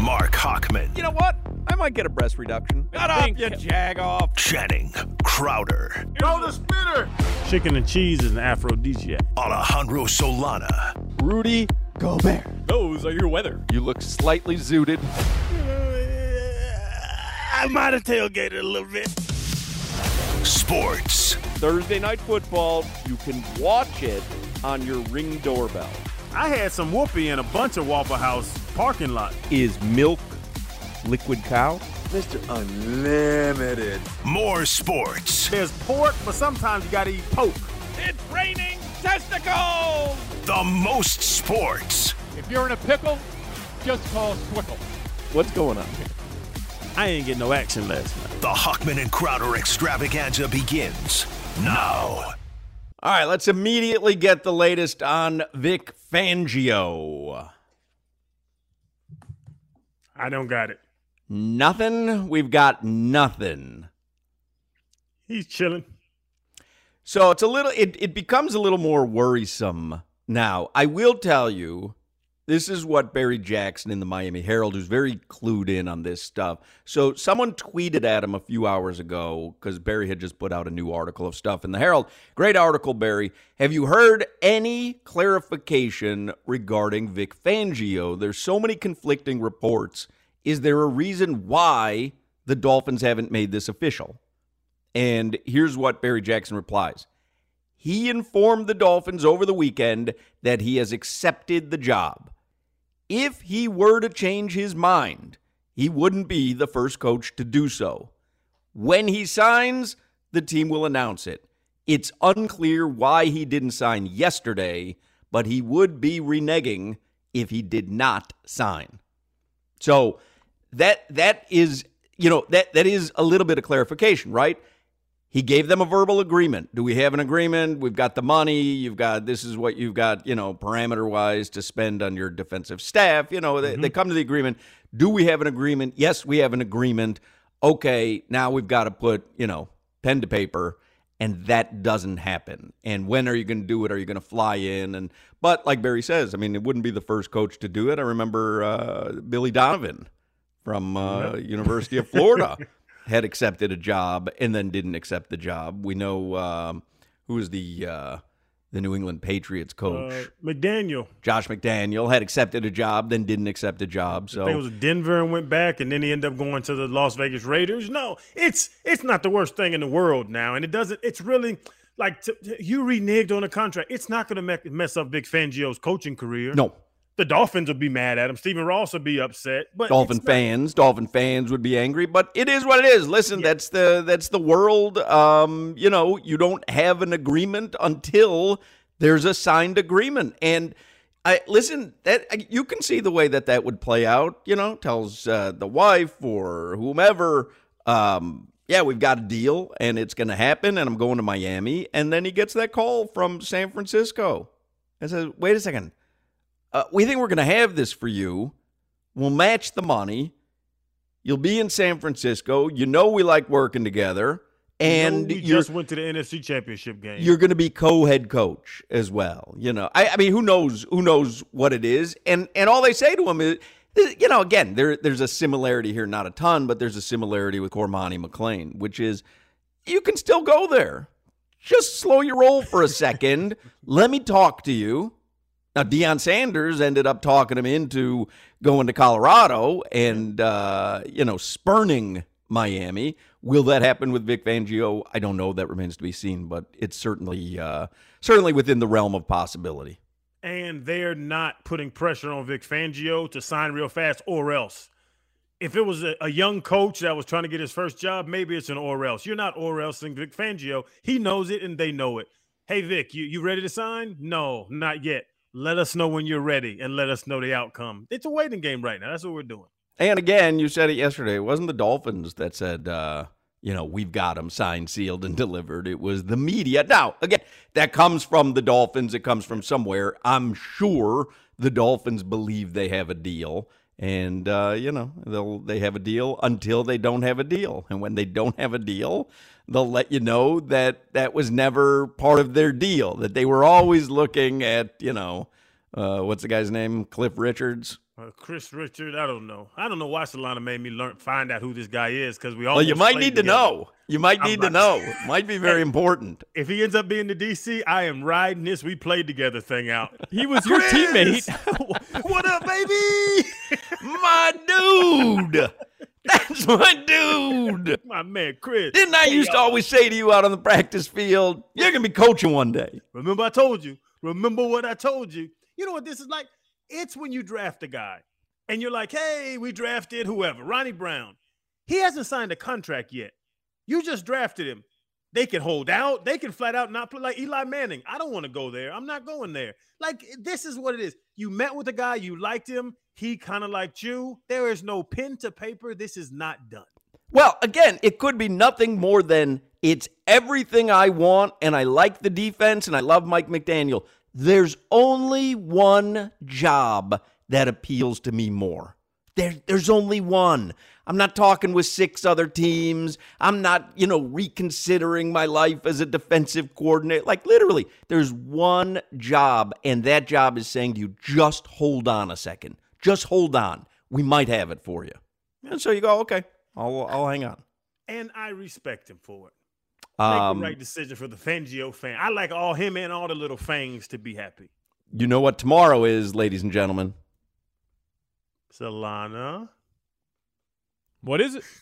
Marc Hochman, You know what? I might get a breast reduction. Shut up, you jag off. Channing Crowder, Throw the spinner. Chicken and cheese is an aphrodisiac. Alejandro Solana, Rudy Gobert. Those are your weather. You look slightly zooted. I might have tailgated a little bit. sports. Thursday night football, you can watch it on your ring doorbell. I had some whoopee in a bunch of Waffle House parking lot. Is milk liquid cow? Mr. Unlimited. More sports. There's pork, but sometimes you gotta eat poke. It's raining testicles! The most sports. If you're in a pickle, just call Squickle. What's going on here? I ain't get no action last night. The Hochman and Crowder extravaganza begins now. All right, let's immediately get the latest on Vic Fangio. I don't got it. Nothing. We've got nothing. He's chilling. So it's a little it, it becomes a little more worrisome now. I will tell you, this is what Barry Jackson in the Miami Herald, who's very clued in on this stuff. So someone tweeted at him a few hours ago because Barry had just put out a new article of stuff in the Herald. Great article, Barry. Have you heard any clarification regarding Vic Fangio? There's so many conflicting reports. Is there a reason why the Dolphins haven't made this official? And here's what Barry Jackson replies He informed the Dolphins over the weekend that he has accepted the job. If he were to change his mind, he wouldn't be the first coach to do so. When he signs, the team will announce it. It's unclear why he didn't sign yesterday, but he would be reneging if he did not sign. So that that is you know that that is a little bit of clarification, right? He gave them a verbal agreement. Do we have an agreement? We've got the money. You've got this is what you've got, you know, parameter wise to spend on your defensive staff. You know, they, they come to the agreement. Do we have an agreement? Yes, we have an agreement. Okay, now we've got to put, you know, pen to paper and that doesn't happen. And when are you going to do it? Are you going to fly in? And but like Barry says, I mean, it wouldn't be the first coach to do it. I remember uh, Billy Donovan from uh, University of Florida had accepted a job and then didn't accept the job. We know um, who was the uh, the New England Patriots coach, Uh, McDaniel. Josh McDaniel, had accepted a job, then didn't accept a job. So I think it was Denver and went back, and then he ended up going to the Las Vegas Raiders. No, it's it's not the worst thing in the world now, and it doesn't. It's really like t- t- you reneged on a contract. It's not going to mess up Vic Fangio's coaching career. no, the Dolphins will be mad at him. Stephen Ross will be upset. But Dolphin fans, Dolphin fans would be angry, but it is what it is. Listen, that's the that's the world. Um, you know, you don't have an agreement until there's a signed agreement. And I listen, that you can see the way that that would play out. You know, tells uh, the wife or whomever, um, yeah, we've got a deal and it's going to happen, and I'm going to Miami. And then he gets that call from San Francisco and says, "Wait a second, uh, we think we're going to have this for you." We'll match the money. You'll be in San Francisco. You know we like working together, and You know, you're just went to the NFC Championship game. you're going to be co-head coach as well. You know, I, I mean, who knows? Who knows what it is? And and all they say to him is, you know, again, there there's a similarity here, not a ton, but there's a similarity with Cormani McClain, which is you can still go there. Just slow your roll for a second. Let me talk to you. Now, Deion Sanders ended up talking him into going to Colorado and, uh, you know, spurning Miami. Will that happen with Vic Fangio? I don't know. That remains to be seen, but it's certainly, uh, certainly within the realm of possibility. and they're not putting pressure on Vic Fangio to sign real fast or else. If it was a, a young coach that was trying to get his first job, maybe it's an or else. You're not or elsing Vic Fangio. He knows it and they know it. Hey Vic, you, you ready to sign? No, not yet. Let us know when you're ready and let us know the outcome. It's a waiting game right now. That's what we're doing. And again, you said it yesterday. It wasn't the Dolphins that said, uh, you know, we've got them signed, sealed, and delivered. It was the media. Now, again, that comes from the Dolphins. It comes from somewhere. I'm sure the Dolphins believe they have a deal. And uh, you know they'll they have a deal until they don't have a deal, and when they don't have a deal, they'll let you know that that was never part of their deal. That they were always looking at you know uh, what's the guy's name, Cliff Richards, Uh, Chris Richard, I don't know. I don't know why Solana made me learn find out who this guy is because we all. Well, you might need to know. You might need to know. Might be very important. If he ends up being the DC, I am riding this we played together thing out. He was your teammate. what up, baby? My dude. That's my dude. My man, Chris. Didn't I Hey, used to y'all. always say to you out on the practice field, you're going to be coaching one day? Remember, I told you. Remember what I told you. You know what this is like? It's when you draft a guy and you're like, hey, we drafted whoever, Ronnie Brown. He hasn't signed a contract yet. You just drafted him. They can hold out. They can flat out not play like Eli Manning. I don't want to go there. I'm not going there. Like, this is what it is. You met with a guy, you liked him. He kind of liked you. There is no pen to paper. This is not done. Well, again, it could be nothing more than it's everything I want, and I like the defense, and I love Mike McDaniel. There's only one job that appeals to me more. There, there's only one. I'm not talking with six other teams. I'm not, you know, reconsidering my life as a defensive coordinator. Like, literally, there's one job, and that job is saying to you, just hold on a second. Just hold on. We might have it for you. And so you go, okay, I'll, I'll hang on. And I respect him for it. Make Um, the right decision for the Fangio fan. I like all him and all the little fangs to be happy. you know what tomorrow is, ladies and gentlemen. Solana. what is it?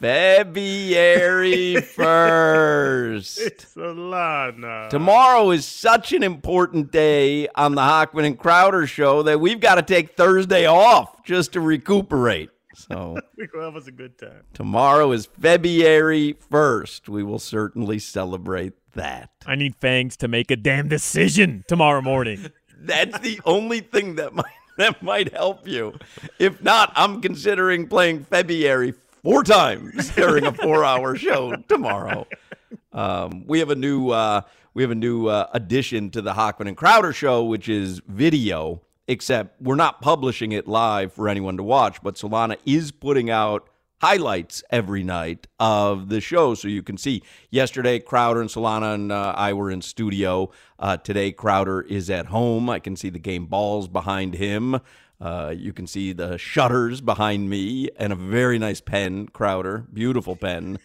February 1st. It's Solana. Tomorrow is such an important day on the Hochman and Crowder show that we've got to take Thursday off just to recuperate. So We gonna have us a good time. tomorrow is February 1st. We will certainly celebrate that. I need Fangs to make a damn decision tomorrow morning. That's the only thing that might that might help you. If not, I'm considering playing February four times during a four-hour show tomorrow. Um, we have a new uh, we have a new uh, addition to the Hochman and Crowder show, which is video. Except we're not publishing it live for anyone to watch, but Solana is putting out highlights every night of the show so you can see. Yesterday, Crowder and Solana and uh, I were in studio. Uh, today, Crowder is at home. I can see the game balls behind him. Uh, you can see the shutters behind me and a very nice pen, Crowder. Beautiful pen.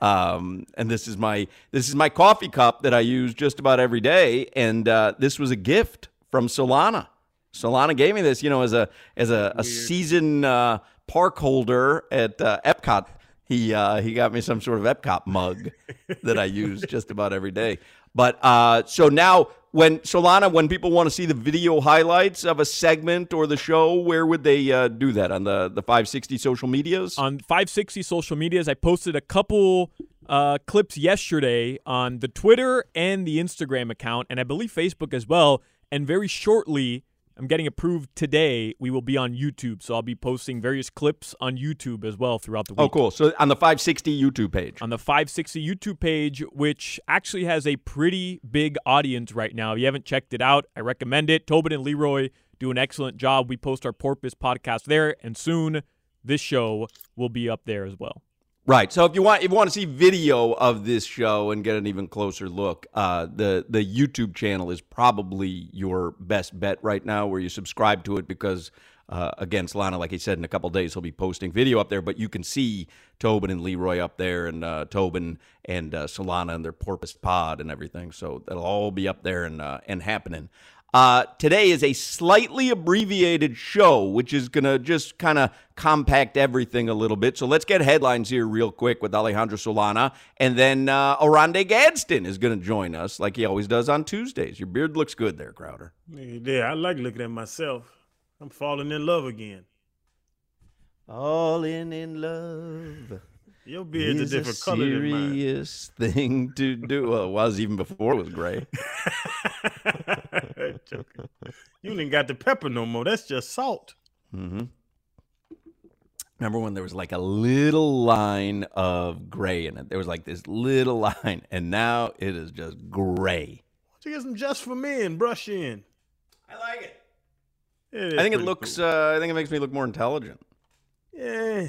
Um, and this is my this is my coffee cup that I use just about every day. And uh, this was a gift from Solana. Solana gave me this, you know, as a as a, a season uh, park holder at uh, Epcot. He uh, he got me some sort of Epcot mug that I use just about every day. But uh, so now, when Solana, when people want to see the video highlights of a segment or the show, where would they uh, do that on the the 560 social medias? on 560 social medias. I posted a couple uh, clips yesterday on the Twitter and the Instagram account, and I believe Facebook as well. And very shortly, I'm getting approved today. We will be on YouTube, so I'll be posting various clips on YouTube as well throughout the oh, week. oh, cool. So on the 560 YouTube page. On the 560 YouTube page, which actually has a pretty big audience right now. If you haven't checked it out, I recommend it. Tobin and Leroy do an excellent job. We post our Porpoise podcast there, and soon this show will be up there as well. Right. So if you want if you want to see video of this show and get an even closer look, uh, the the YouTube channel is probably your best bet right now, where you subscribe to it because. Uh, again, Solana, like he said, in a couple days he'll be posting video up there, but you can see Tobin and Leroy up there, and uh, Tobin and uh, Solana and their Porpoise Pod and everything. So that'll all be up there and uh, and happening. Uh, today is a slightly abbreviated show, which is going to just kind of compact everything a little bit. So let's get headlines here real quick with Alejandro Solana. And then uh, Oronde Gadsden is going to join us like he always does on Tuesdays. Your beard looks good there, Crowder. Yeah, I like looking at myself. I'm falling in love again. All in in love. Your beard's is a different color than mine. serious thing to do. Well, it was even before it was gray. Joking. you ain't got the pepper no more. That's just salt. Mm-hmm. Remember when there was like a little line of gray in it? There was like this little line, and now it is just gray. Why don't You get some just for men, brush in. I like it. is I think it looks. cool. Uh, I think it makes me look more intelligent. yeah.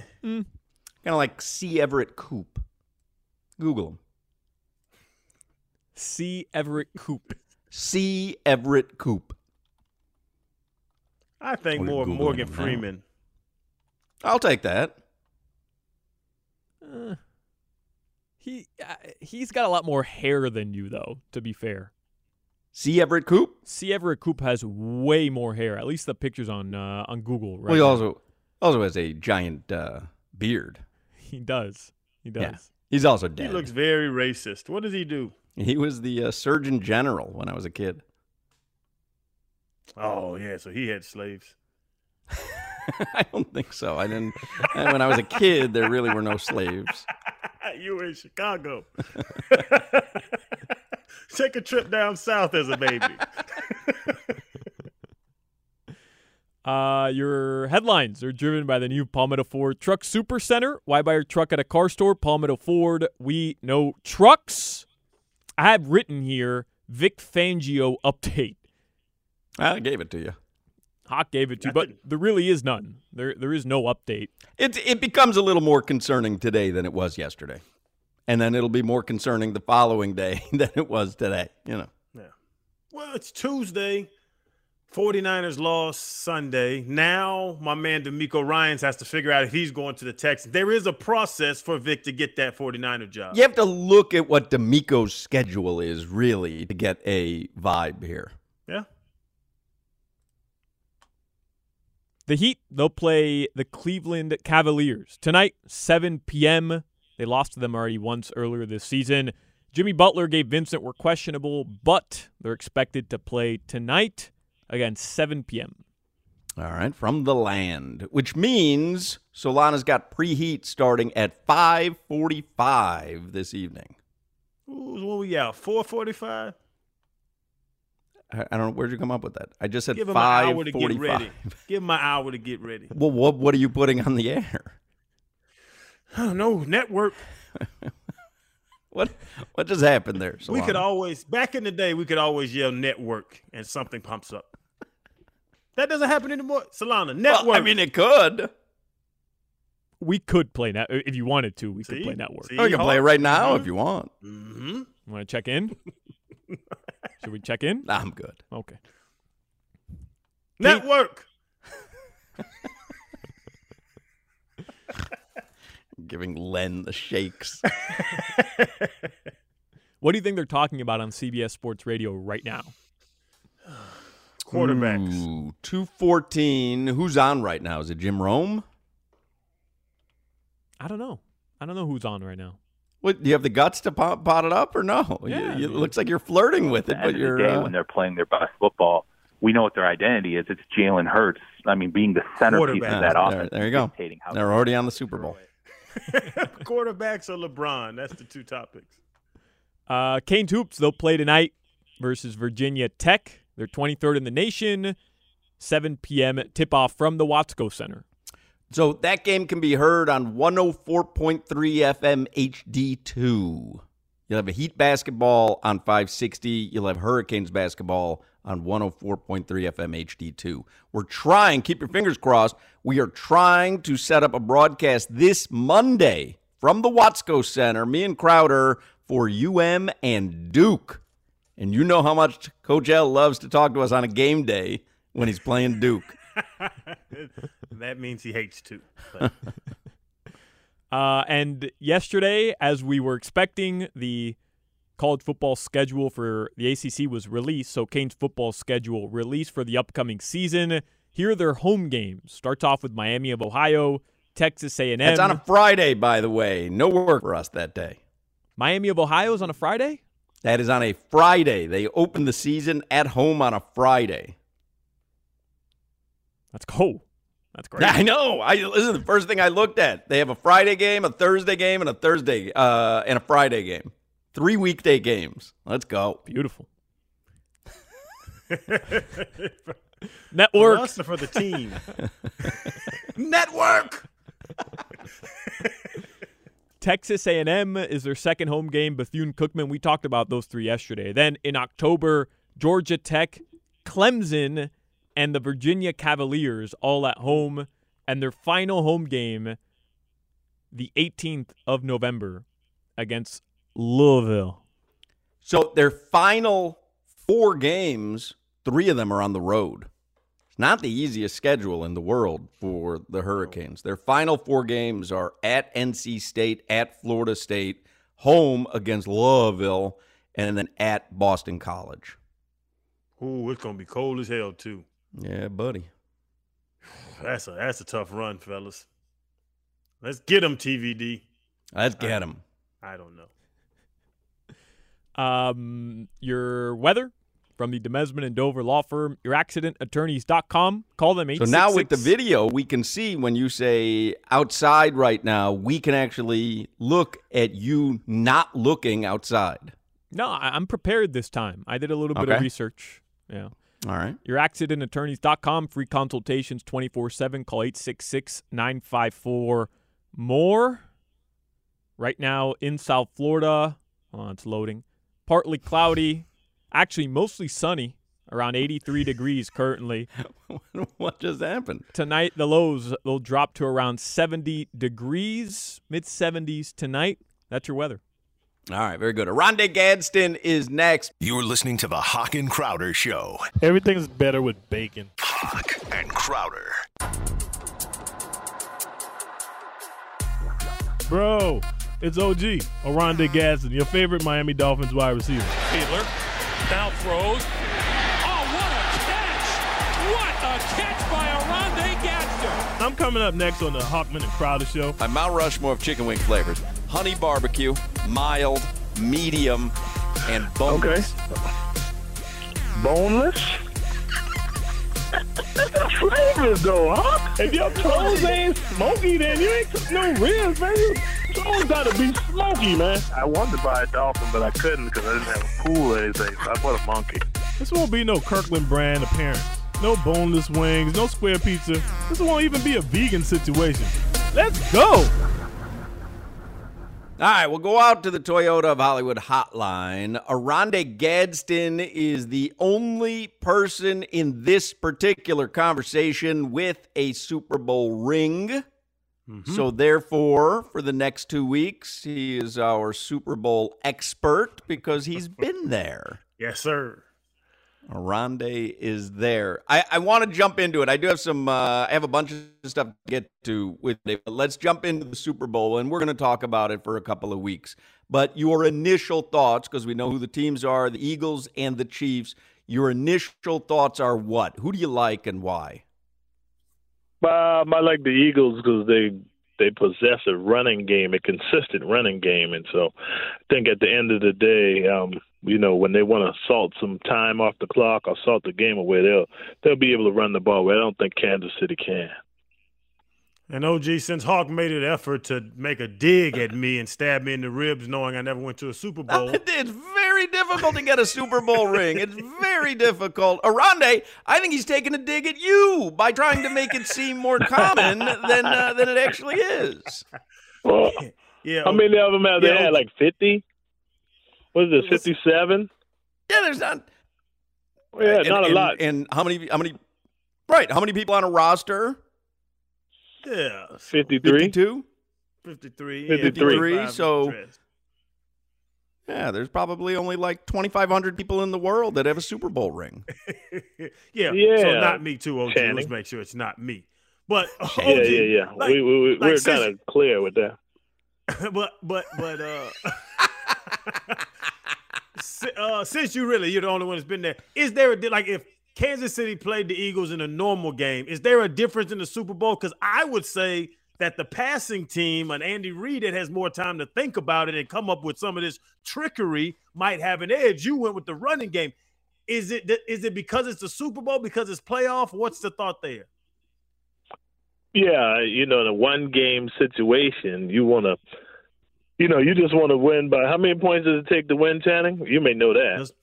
Kind of like C. Everett Koop. Google him. C. Everett Koop. C. Everett Koop. I think We're more of Googling Morgan him now. Freeman. I'll take that. Uh, he uh, he's got a lot more hair than you, though. To be fair, C. Everett Koop. C. Everett Koop has way more hair. At least the pictures on uh, on Google. Right Well, he now. also also has a giant uh, beard. He does. He does. Yeah. He's also dead. He looks very racist. What does he do? He was the uh, Surgeon General when I was a kid. Oh yeah, so he had slaves. I don't think so. I didn't. when I was a kid, there really were no slaves. you were in Chicago. Take a trip down south as a baby. Uh, your headlines are driven by the new Palmetto Ford Truck Super Center. Why buy your truck at a car store? Palmetto Ford. We know trucks. I have written here Vic Fangio update. I gave it to you. Hawk gave it to you, but there really is none. There, there is no update. It it becomes a little more concerning today than it was yesterday, and then it'll be more concerning the following day than it was today. You know. Yeah. Well, it's Tuesday. 49ers lost Sunday. Now, my man DeMeco Ryans has to figure out if he's going to the Texans. There is a process for Vic to get that 49er job. You have to look at what DeMeco's schedule is really to get a vibe here. Yeah. The Heat, they'll play the Cleveland Cavaliers tonight, 7 p.m. They lost to them already once earlier this season. Jimmy Butler Gabe Vincent were questionable, but they're expected to play tonight again, 7 p.m. All right, from the land, which means Solana's got preheat starting at 5:45 this evening. Ooh, what we out? 445? I, I don't know where'd you come up with that. I just said Give him an hour to get 5:45. ready. Give him an hour to get ready. Well, what what are you putting on the air? I don't know. Network. What what just happened there? We could always, back in the day, we could always yell network and something pumps up. That doesn't happen anymore. Solana, network. Well, I mean, it could. We could play net if you wanted to. We could play network. See? Oh, you can play it right now if you want. Mm-hmm. Want to check in? Should we check in? Nah, I'm good. Okay. Network. Giving Len the shakes. What do you think they're talking about on CBS Sports Radio right now? Quarterbacks. Ooh, 214. Who's on right now? Is it Jim Rome? I don't know. I don't know who's on right now. What, do you have the guts to pot, pot it up or no? You- Yeah, I you- it looks like you're flirting with it, but you're. the day, uh, when they're playing their best football, we know what their identity is. It's Jalen Hurts. I mean, being the centerpiece Quarterback. of that there- offense. there you go. how they're already on the Super Bowl. Quarterbacks or LeBron. That's the two topics. Uh, Kane Hoops, they'll play tonight versus Virginia Tech. They're 23rd in the nation. 7 p.m. tip off from the Watsco Center. So that game can be heard on 104.3 FM HD2. You'll have a Heat basketball on 560. You'll have Hurricanes basketball on 104.3 FM HD2. We're trying, keep your fingers crossed, we are trying to set up a broadcast this Monday from the Watsco Center, me and Crowder, for UM and Duke. And you know how much Coach L loves to talk to us on a game day when he's playing Duke. that means he hates. But Uh, and yesterday, as we were expecting, the college football schedule for the ACC was released. So Canes football schedule released for the upcoming season. Here are their home games. Starts off with Miami of Ohio, Texas A&M. It's on a Friday, by the way. No work for us that day. Miami of Ohio is on a Friday. That is on a Friday. They open the season at home on a Friday. That's cool. That's great. I know. I this is the first thing I looked at. They have a Friday game, a Thursday game, and a Thursday uh, and a Friday game. Three weekday games. Let's go. Beautiful. Network. us or for the team. Network. Texas A&M is their second home game. Bethune-Cookman. We talked about those three yesterday. Then in October, Georgia Tech, Clemson, and the Virginia Cavaliers all at home. And their final home game, the 18th of November, against Louisville. So their final four games, three of them are on the road. It's not the easiest schedule in the world for the Hurricanes. Their final four games are at NC State, at Florida State, home against Louisville, and then at Boston College. Ooh, it's gonna be cold as hell too. Yeah, buddy. That's a that's a tough run, fellas. Let's get them, TVD. Let's get them. I don't know. Um, your weather from the Demesman and Dover law firm, youraccidentattorneys.com. Call them 866. So now with the video, we can see when you say outside right now, we can actually look at you not looking outside. No, I'm prepared this time. I did a little bit Okay. of research. Yeah. All right. Youraccidentattorneys.com. Free consultations 24 7. Call 866 954 more. Right now in South Florida, oh, it's loading. Partly cloudy, actually mostly sunny, around 83 degrees currently. what just happened? Tonight, the lows will drop to around 70 degrees, mid 70s tonight. That's your weather. All right, very good. Oronde Gadsden is next. You're listening to the Hawk and Crowder Show. Everything's better with bacon. Hawk and Crowder. Bro, it's OG, Oronde uh-huh. Gadsden, your favorite Miami Dolphins wide receiver. Fiedler now throws. Oh, what a catch! What a catch by Oronde Gadsden! I'm coming up next on the Hochman and Crowder Show. I'm Mount Rushmore of chicken wing flavors honey barbecue, mild, medium, and boneless. Okay. Boneless? flavors though, huh? If your toes ain't smoky, then you ain't no ribs, man. Your toes gotta be smoky, man. I wanted to buy a dolphin, but I couldn't because I didn't have a pool or anything, so I bought a monkey. This won't be no Kirkland brand appearance. No boneless wings, no square pizza. This won't even be a vegan situation. Let's go! All right, we'll go out to the Toyota of Hollywood hotline. Oronde Gadsden is the only person in this particular conversation with a Super Bowl ring. So, therefore, for the next two weeks, he is our Super Bowl expert because he's been there. Yes, sir. Oronde is there. I, I want to jump into it. I do have some. Uh, I have a bunch of stuff to get to with it. But let's jump into the Super Bowl, and we're going to talk about it for a couple of weeks. But your initial thoughts, because we know who the teams are, the Eagles and the Chiefs. Your initial thoughts are what? Who do you like and why? Um, I like the Eagles because they they possess a running game, a consistent running game, and so I think at the end of the day, um, you know, when they want to salt some time off the clock or salt the game away, they'll they'll be able to run the ball. Where I don't think Kansas City can. And OG, since Hawk made an effort to make a dig at me and stab me in the ribs, knowing I never went to a Super Bowl. It's very difficult to get a Super Bowl ring. It's very difficult. Oronde, I think he's taking a dig at you by trying to make it seem more common than uh, than it actually is. Well, yeah, how many of them have they Yeah, had? Like fifty? What is it? Fifty-seven? Yeah, there's not. Yeah, and- not a and- lot. And how many? How many? Right. How many people on a roster? yeah, Fifty-three. Fifty-two. 53. 53, yeah, 55 so- dressed. Yeah, there's probably only like 2,500 people in the world that have a Super Bowl ring. yeah, so Yeah, not me too, OG. Channing. Let's make sure it's not me. But OG, Yeah, yeah, yeah. like- we, we, we, like we're kind of clear with that. but but but uh, uh since you really you're the only one that's been there is there a like if kansas city played the eagles in a normal game is there a difference in the super bowl because i would say that the passing team and andy reid that has more time to think about it and come up with some of this trickery might have an edge you went with the running game is it is it because it's the super bowl because it's playoff what's the thought there Yeah, you know, in a one game situation, you want to, you know, you just want to win by how many points does it take to win, Channing? You may know that. just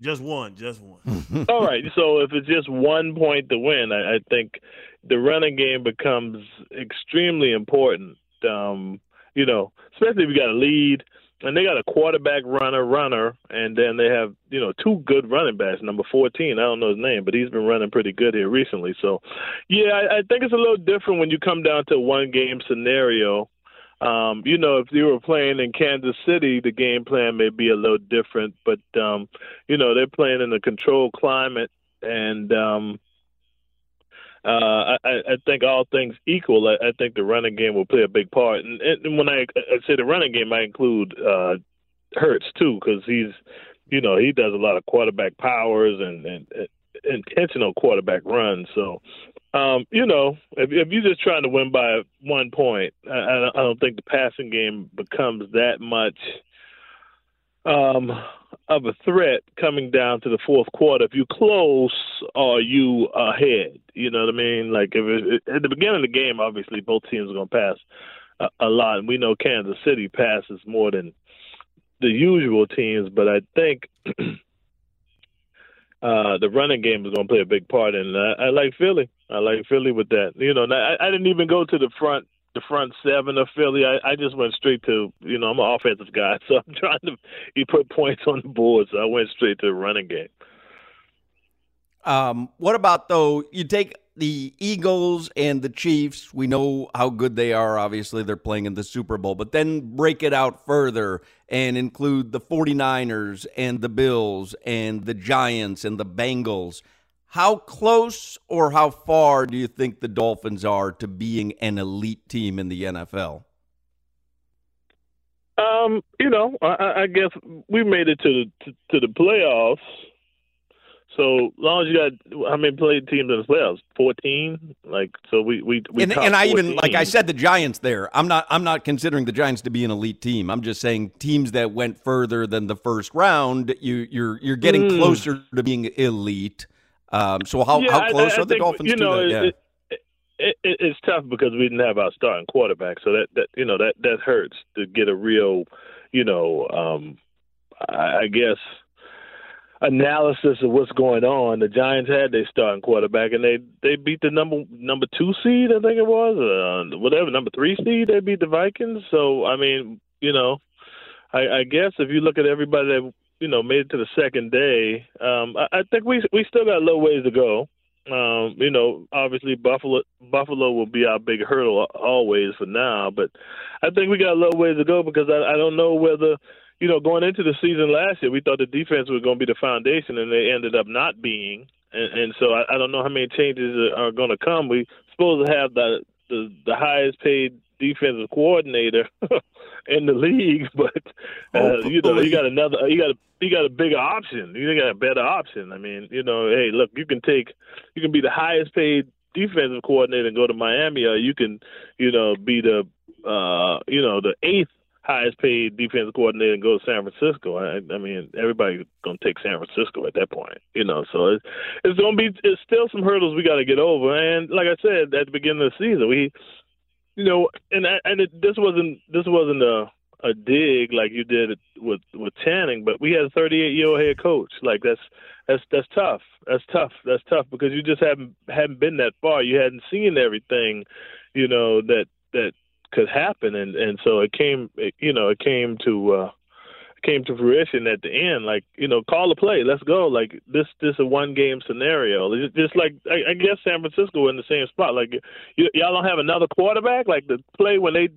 just one just one All right, so if it's just one point to win, I, I think the running game becomes extremely important. Um, you know, especially if you got a lead and they got a quarterback runner, runner, and then they have you know two good running backs. Number fourteen, I don't know his name, but he's been running pretty good here recently. So, yeah, I, I think it's a little different when you come down to a one game scenario. Um, you know, if you were playing in Kansas City, the game plan may be a little different, but um, you know they're playing in a controlled climate, and um, uh, I, I think all things equal, I, I think the running game will play a big part. And, and when I, I say the running game, I include uh, Hurts too, because he's, you know, he does a lot of quarterback powers and, and, and intentional quarterback runs. So, um, you know, if, if you're just trying to win by one point, I, I don't think the passing game becomes that much um, of a threat coming down to the fourth quarter. If you close, are you ahead? You know what I mean? Like if it, at the beginning of the game, obviously both teams are going to pass a, a lot, and we know Kansas City passes more than the usual teams, but I think. Uh, the running game is going to play a big part, and I, I like Philly. I like Philly with that. You know, I, I didn't even go to the front the front seven of Philly. I, I just went straight to you know I'm an offensive guy, so I'm trying to you put points on the board. So I went straight to the running game. Um, what about though? You take the Eagles and the Chiefs. We know how good they are. Obviously, they're playing in the Super Bowl, but then break it out further and include the 49ers and the Bills and the Giants and the Bengals. How close or how far do you think the Dolphins are to being an elite team in the NFL? Um, you know, I, I guess we made it to the to, to the playoffs. So long as you got how many played teams in the playoffs? Fourteen. Like so, we we, we and, and I even like I said the Giants there. I'm not I'm not considering the Giants to be an elite team. I'm just saying teams that went further than the first round. You you're you're getting mm. closer to being elite. Um, so how, yeah, how close I, I are the think, Dolphins you know, to that? Yeah. It, it, it, it's tough because we didn't have our starting quarterback, so that, that you know that that hurts to get a real, you know, um, I, I guess analysis of what's going on. The Giants had their starting quarterback, and they they beat the number number two seed, I think it was, uh, whatever number three seed. They beat the Vikings. So I mean, you know, I, I guess if you look at everybody that you know made it to the second day. Um, I, I think we we still got a little ways to go. Um, you know, obviously Buffalo Buffalo will be our big hurdle always for now, but I think we got a little ways to go because I, I don't know whether you know going into the season last year we thought the defense was going to be the foundation, and they ended up not being. And, and so I, I don't know how many changes are going to come. We supposed to have the the, the highest paid defensive coordinator in the league, but uh, you know you got another you got a you got a bigger option. You got a better option. I mean, you know, hey, look, you can take you can be the highest paid defensive coordinator and go to Miami, or you can, you know, be the uh, you know the eighth highest paid defensive coordinator and go to San Francisco. I, I mean, everybody's gonna take San Francisco at that point, you know. So it's it's gonna be it's still some hurdles we got to get over. And like I said at the beginning of the season, we you know, and and it, this wasn't this wasn't a a dig like you did with with Channing, but we had a 38 year old head coach. Like that's that's that's tough. That's tough. That's tough because you just haven't haven't been that far. You hadn't seen everything, you know that that could happen, and and so it came. It, you know, it came to. uh came to fruition at the end. Like you know, call the play, let's go. Like this, this is a one game scenario. It's just like I, I guess San Francisco in the same spot. Like y- y'all don't have another quarterback. Like the play when they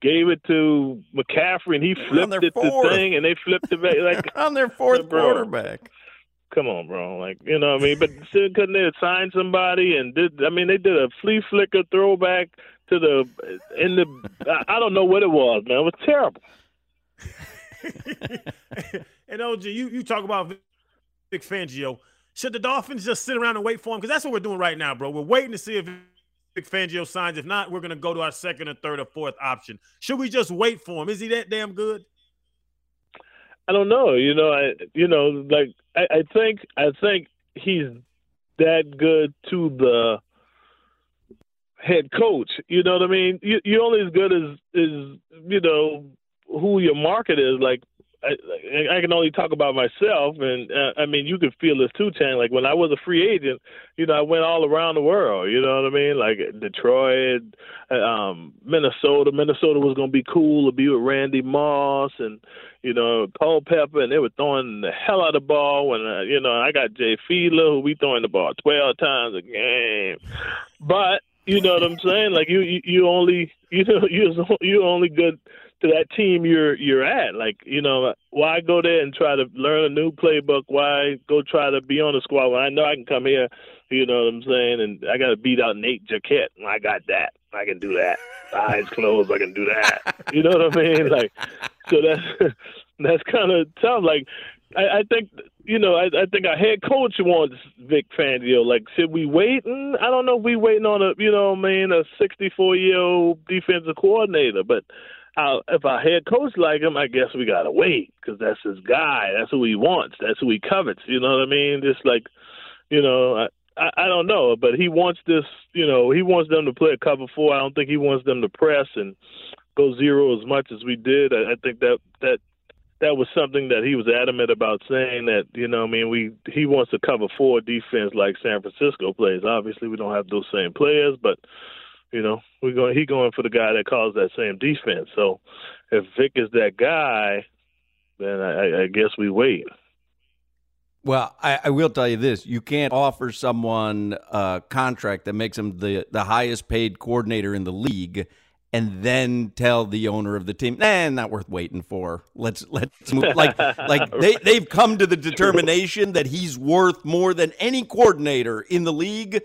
gave it to McCaffrey and he flipped it the thing and they flipped it back like on their fourth bro, quarterback. Come on, bro. Like you know what I mean? But couldn't they sign somebody and did I mean they did a flea flicker throwback to the in the I don't know what it was, man. It was terrible. and OG, you, you talk about Vic Fangio. Should the Dolphins just sit around and wait for him? Because that's what we're doing right now, bro. We're waiting to see if Vic Fangio signs. If not, we're going to go to our second or third or fourth option. Should we just wait for him? Is he that damn good? I don't know. You know, I you know, like I, I think I think he's that good to the head coach. You know what I mean? You, you're only as good as is you know who your market is. Like I, I can only talk about myself, and uh, I mean, you can feel this too, Chan. Like when I was a free agent, you know, I went all around the world. You know what I mean? Like Detroit, um, Minnesota. Minnesota was going to be cool to be with Randy Moss and you know Culpepper, and they were throwing the hell out of the ball. When uh, you know I got Jay Fiedler, who we throwing the ball twelve times a game, but you know what I'm saying? Like you, you, you only you know you you only good to that team you're you're at. Like, you know, why go there and try to learn a new playbook? Why go try to be on the squad when I know I can come here, you know what I'm saying, and I gotta beat out Nate Jacquet. I got that. I can do that. Eyes closed, I can do that. You know what I mean? Like so that's that's kinda tough. Like I, I think you know, I, I think our head coach wants Vic Fangio. Like, should we wait? And I don't know if we waiting on a, you know, I mean, a 64 year old defensive coordinator. But uh, if our head coach like him, I guess we gotta wait because that's his guy. That's who he wants. That's who he covets. You know what I mean? Just like, you know, I, I, I don't know, but he wants this. You know, he wants them to play a cover four. I don't think he wants them to press and go zero as much as we did. I, I think that that that was something that he was adamant about saying that you know I mean we he wants to cover four defense like San Francisco plays. Obviously we don't have those same players, but you know we're going he going for the guy that calls that same defense. So if Vic is that guy, then I, I guess we wait. Well, I, I, will tell you this: you can't offer someone a contract that makes him the the highest paid coordinator in the league and then tell the owner of the team, nah, not worth waiting for. Let's let's move. Like like they they've come to the determination that he's worth more than any coordinator in the league.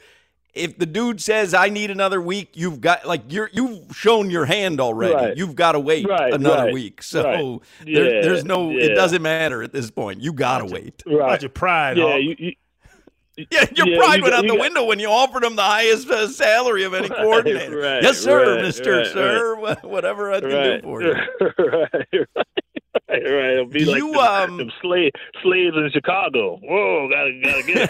If the dude says I need another week, you've got like you're you've shown your hand already. Right. You've got to wait right, another right, week. So right. there, yeah, there's no. yeah. It doesn't matter at this point. You got to wait. Right. Your pride, Yeah, Hawk. you, you, Yeah, your Yeah, pride you went out the got- window when you offered him the highest uh, salary of any Right, coordinator. right, yes, sir, right, Mister, sir. Wha- Whatever I can do for you. right, right, right. It'll be Do like you, them, um, them slave, slaves in Chicago. Whoa, gotta gotta get it.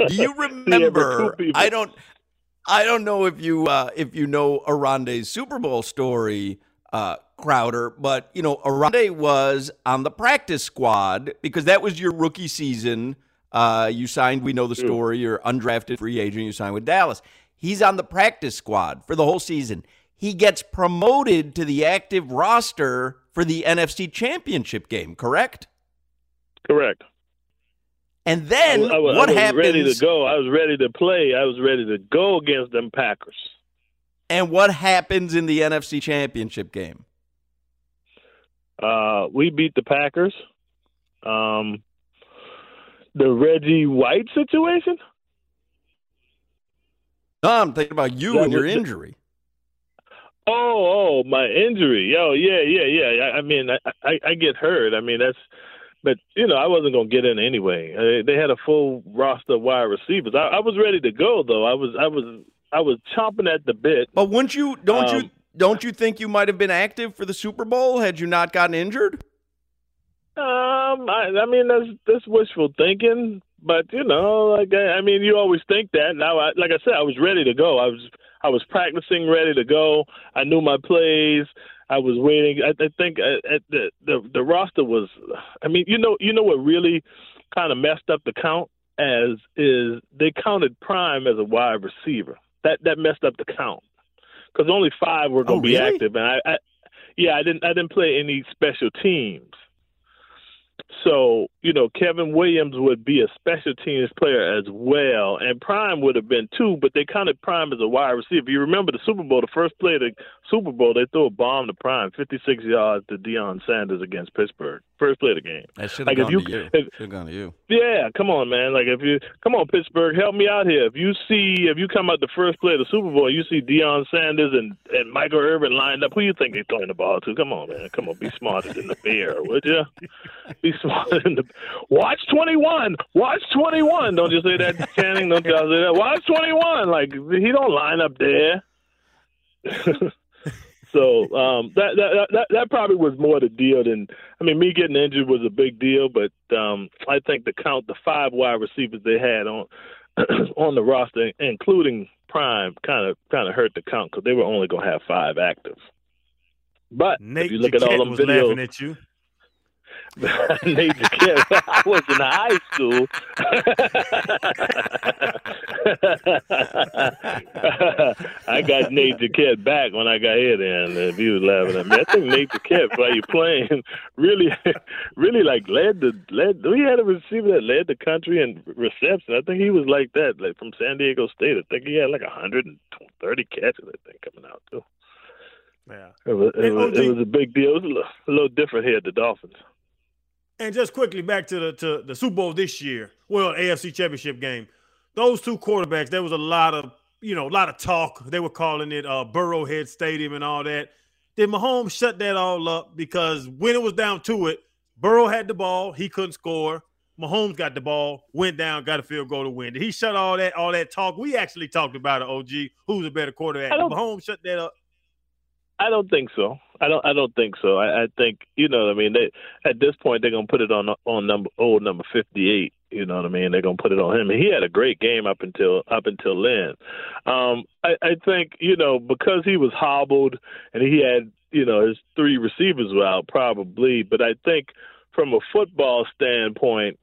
Do you remember? people. I don't. I don't know if you uh, if you know Oronde's Super Bowl story, uh, Crowder, but you know Oronde was on the practice squad because that was your rookie season. Uh, you signed. We know the story. You're undrafted free agent. You signed with Dallas. He's on the practice squad for the whole season. He gets promoted to the active roster for the NFC Championship game. Correct. Correct. And then I, I what was happens? ready to go. I was ready to play. I was ready to go against them Packers. And what happens in the NFC Championship game? Uh, we beat the Packers. Um, the Reggie White situation. No, I'm thinking about you That and your injury. Oh, oh, my injury. Oh, yeah, yeah, yeah. I, I mean, I, I, I get hurt. I mean, that's. But you know, I wasn't gonna get in anyway. Uh, they had a full roster of wide receivers. I, I was ready to go, though. I was, I was, I was chomping at the bit. But wouldn't you? Don't you? Um, Don't you think you might have been active for the Super Bowl had you not gotten injured? Um, I, I mean, that's that's wishful thinking, but you know, like I, I mean, you always think that. Now, I, like I said, I was ready to go. I was I was practicing, ready to go. I knew my plays. I was waiting. I, I think at the, the the roster was. I mean, you know, you know what really kind of messed up the count as is they counted Prime as a wide receiver. That that messed up the count because only five were going Oh, to be active, and I, I yeah, I didn't I didn't play any special teams. So, you know, Kevin Williams would be a special teams player as well, and Prime would have been too, but they counted Prime as a wide receiver. You remember the Super Bowl, the first play of the Super Bowl, they threw a bomb to Prime, 56 yards to Deion Sanders against Pittsburgh. First play of the game. That should Like, have if gone you- to you. if- Should have gone to you. Yeah, come on, man. Like if you come on, Pittsburgh, help me out here. If you see, if you come out the first play of the Super Bowl, you see Deion Sanders and and Michael Irvin lined up. Who you think they throwing the ball to? Come on, man. Come on, be smarter than the bear, would you? Be smarter than the. Watch twenty one. Watch twenty one. Don't you say that, Channing? Don't you say that? Watch twenty one. Like he don't line up there. So um, that, that that that probably was more the deal than I mean me getting injured was a big deal, but um, I think the count the five wide receivers they had on on the roster, including Prime, kind of kind of hurt the count because they were only going to have five active. But Nate if you look at all them was laughing videos, at you. Nate Jacquet, I was in high school. I I got Nate Jacquet back when I got here. Then if he was laughing at me, I think Nate Jacquet while you playing really, really like led the led. We had a receiver that led the country in reception. I think he was like that, like from San Diego State. I think he had like 130 catches. I think coming out too. Yeah, It was it, was, it was a big deal. It was a little, a little different here at the Dolphins. And just quickly back to the to the Super Bowl this year. Well, AFC Championship game. Those two quarterbacks, there was a lot of you know a lot of talk. They were calling it uh, Burrowhead Stadium and all that. Did Mahomes shut that all up because when it was down to it, Burrow had the ball, he couldn't score. Mahomes got the ball, went down, got a field goal to win. Did he shut all that all that talk? We actually talked about it. OG, who's a better quarterback? Mahomes shut that up. I don't think so. I don't. I don't think so. I, I think you know. what I mean, they at this point they're gonna put it on on number old number fifty eight. You know what I mean? They're gonna put it on him. And he had a great game up until up until then. Um, I, I think you know because he was hobbled and he had you know his three receivers were out probably. But I think from a football standpoint,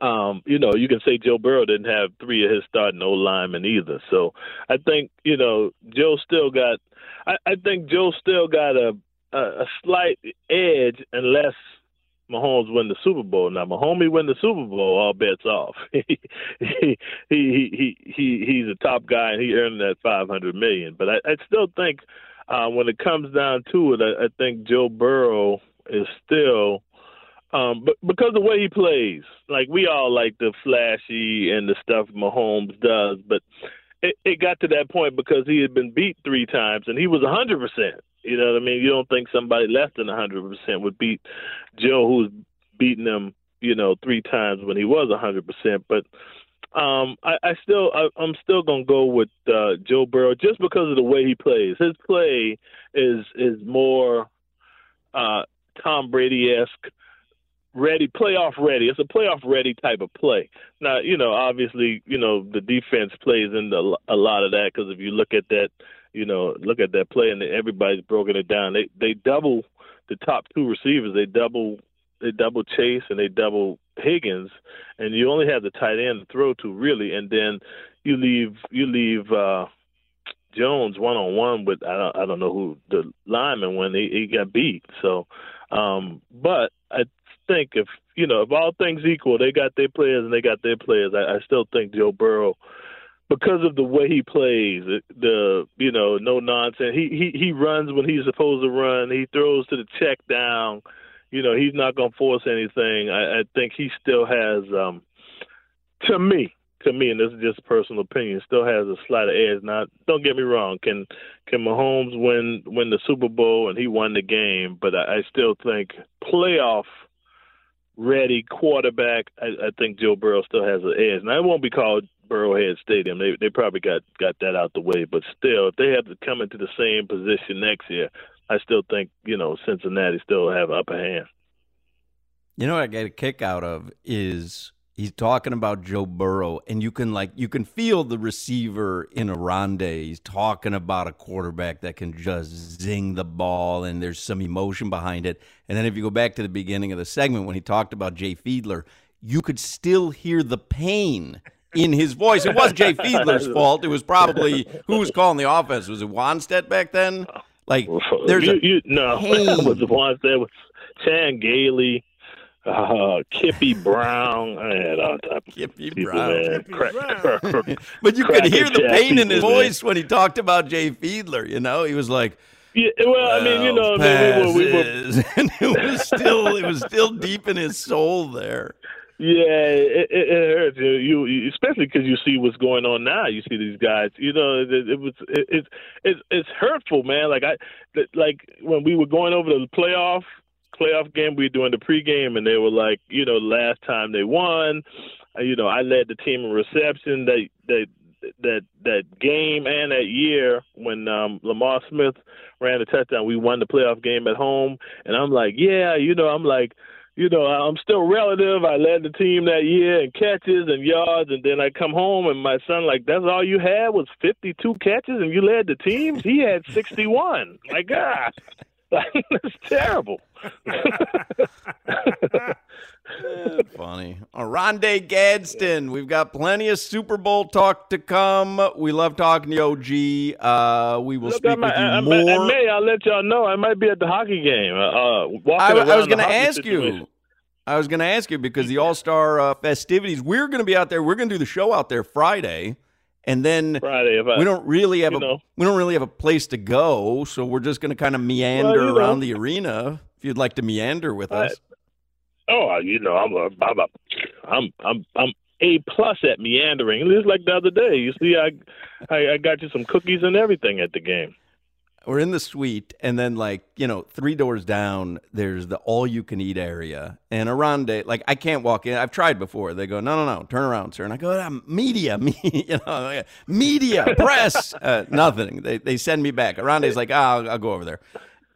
um, you know, you can say Joe Burrow didn't have three of his starting O linemen either. So I think you know Joe still got. I, I think Joe still got a, a a slight edge unless Mahomes win the Super Bowl. Now Mahomes win the Super Bowl, all bets off. he, he he he he he's a top guy and he earned that five hundred million. But I, I still think uh, when it comes down to it, I, I think Joe Burrow is still um, but because the way he plays, like we all like the flashy and the stuff Mahomes does, but it, it got to that point because he had been beat three times and he was a hundred percent. You know what I mean? You don't think somebody less than a hundred percent would beat Joe, who's beaten him, you know, three times when he was a hundred percent. But um, I, I still, I, I'm still gonna go with uh, Joe Burrow just because of the way he plays. His play is is more uh, Tom Brady esque ready, playoff ready. It's a playoff ready type of play. Now, you know, obviously, you know, the defense plays into a lot of that because if you look at that, you know, look at that play and everybody's broken it down. They they double the top two receivers. They double they double Chase and they double Higgins, and you only have the tight end to throw to really, and then you leave you leave. uh Jones one on one with I don't I don't know who the lineman when he, he got beat. So, um, but I think if you know if all things equal, they got their players and they got their players. I, I still think Joe Burrow, because of the way he plays, the you know no nonsense. He he he runs when he's supposed to run. He throws to the check down. You know he's not going to force anything. I, I think he still has, um, to me, to me, and this is just personal opinion, still has a slight edge. Now, don't get me wrong. Can can Mahomes win win the Super Bowl and he won the game? But I, I still think playoff ready quarterback. I, I think Joe Burrow still has an edge. Now it won't be called Burrowhead Stadium. They they probably got got that out the way. But still, if they have to come into the same position next year, I still think you know Cincinnati still have upper hand. You know what I get a kick out of is he's talking about Joe Burrow, and you can like you can feel the receiver in Oronde. He's talking about a quarterback that can just zing the ball, and there's some emotion behind it. And then if you go back to the beginning of the segment when he talked about Jay Fiedler, you could still hear the pain in his voice. It was Jay Fiedler's fault. It was probably who was calling the offense. Was it Wannstedt back then? Like there's you, you, no, pain. was the ones that was Chan Gailey, uh, Kippy Brown. I had all type of Kippy people, Brown. Kippy Crack- Brown. But you could hear the Jack pain in his man. voice when he talked about Jay Fiedler. You know, he was like, Yeah, well, I mean, you know, "Well, I mean, we were, we were and it was still, it was still deep in his soul there. Yeah, it, it, it hurts you, you, you especially because you see what's going on now. You see these guys. You know, it, it was it, it's it's it's hurtful, man. Like I, like when we were going over to the playoff playoff game, we were doing the pregame, and they were like, you know, last time they won, uh, you know, I led the team in reception. That that that that game and that year when um, Lamar Smith ran a touchdown, we won the playoff game at home, and I'm like, yeah, you know, I'm like you know, I'm still relative. I led the team that year in catches and yards, and then I come home and my son like, "That's all you had was 52 catches, and you led the team." He had 61. My God, that's terrible. Funny. Oronde Gadsden. We've got plenty of Super Bowl talk to come. We love talking to OG. Uh, we will Look, speak I with you I, more. may- I may, I'll let y'all know. I might be at the hockey game. Uh, uh, I, I was going to ask you. I was going to ask you because the All Star uh, festivities. We're going to be out there. We're going to do the show out there Friday, and then Friday. I, we don't really have a know. we don't really have a place to go. So we're just going to kind of meander Well, you know. around the arena. If you'd like to meander with I- us, Oh, you know, I'm a, I'm a, I'm I'm I'm a plus at meandering. Just like the other day, you see, I, I I got you some cookies and everything at the game. We're in the suite, and then like you know, three doors down, there's the all you can eat area. And Oronde, like I can't walk in. I've tried before. They go, no, no, no, turn around, sir. And I go, "Ah, media, me, you know, media, press, uh, nothing. They they send me back. Oronde's like, ah, I'll, I'll go over there.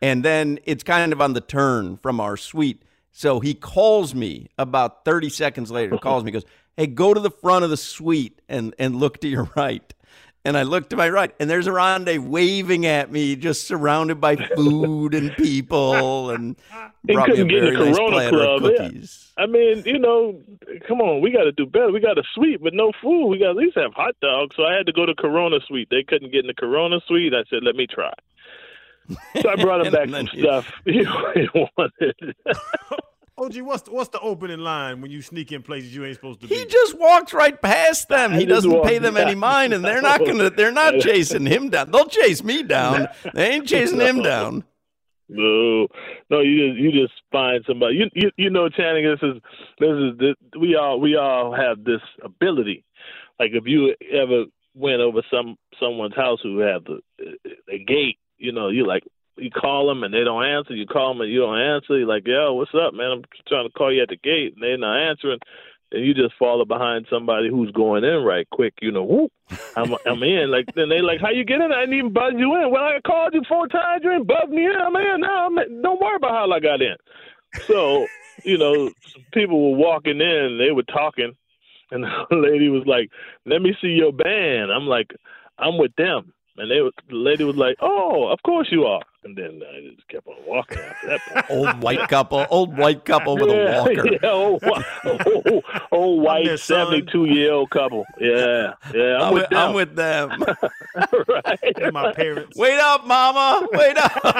And then it's kind of on the turn from our suite. So he calls me about 30 seconds later, calls me, goes, Hey, go to the front of the suite and, and look to your right. And I look to my right, and there's Oronde waving at me, just surrounded by food and people, and He brought me a very nice platter of Club, yeah. cookies. I mean, you know, come on, we got to do better. We got a suite, but no food. We got to at least have hot dogs. So I had to go to Corona suite. They couldn't get in the Corona suite. I said, let me try. So I brought him back some stuff he wanted. OG, what's the, what's the opening line when you sneak in places you ain't supposed to be? He just walks right past them. I He doesn't pay walked them any mind, and they're not gonna. They're not chasing him down. They'll chase me down. They ain't chasing him down. No, no, you just you just find somebody. You you, you know, Channing. This is this is this, we all we all have this ability. Like if you ever went over some someone's house who had the a gate, you know, you're like you call them and they don't answer. You call them and you don't answer. You're like, yo, what's up, man? I'm trying to call you at the gate, and they're not answering. And you just follow behind somebody who's going in right quick. You know, whoop, I'm I'm in. Like then they like, how you get in? I didn't even buzz you in. Well, I called you four times. You didn't buzz me in. I'm in now. I'm in. Don't worry about how I got in. So you know, people were walking in. They were talking, and the lady was like, "Let me see your band." I'm like, "I'm with them." And they, the lady was like, "Oh, of course you are." And then I just kept on walking after that. Old white couple. Old white couple with a walker. Yeah, old, whi- old, old white there, son. seventy-two year old couple. Yeah, yeah, I'm, I'm with with, them. I'm with them. right. my parents. Wait up, mama. Wait up. All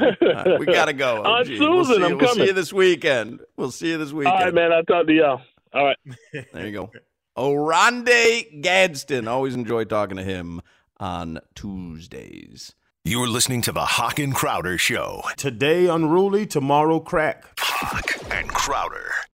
right, we gotta go. Aunt OG. we'll Susan, see, I'm we'll see you this weekend. We'll see you this weekend. All right, man. I'll talk to y'all. All right. There you go. Oronde Gadsden. Always enjoy talking to him on Tuesdays. You're listening to the Hawk and Crowder Show. Today unruly, tomorrow crack. Hawk and Crowder.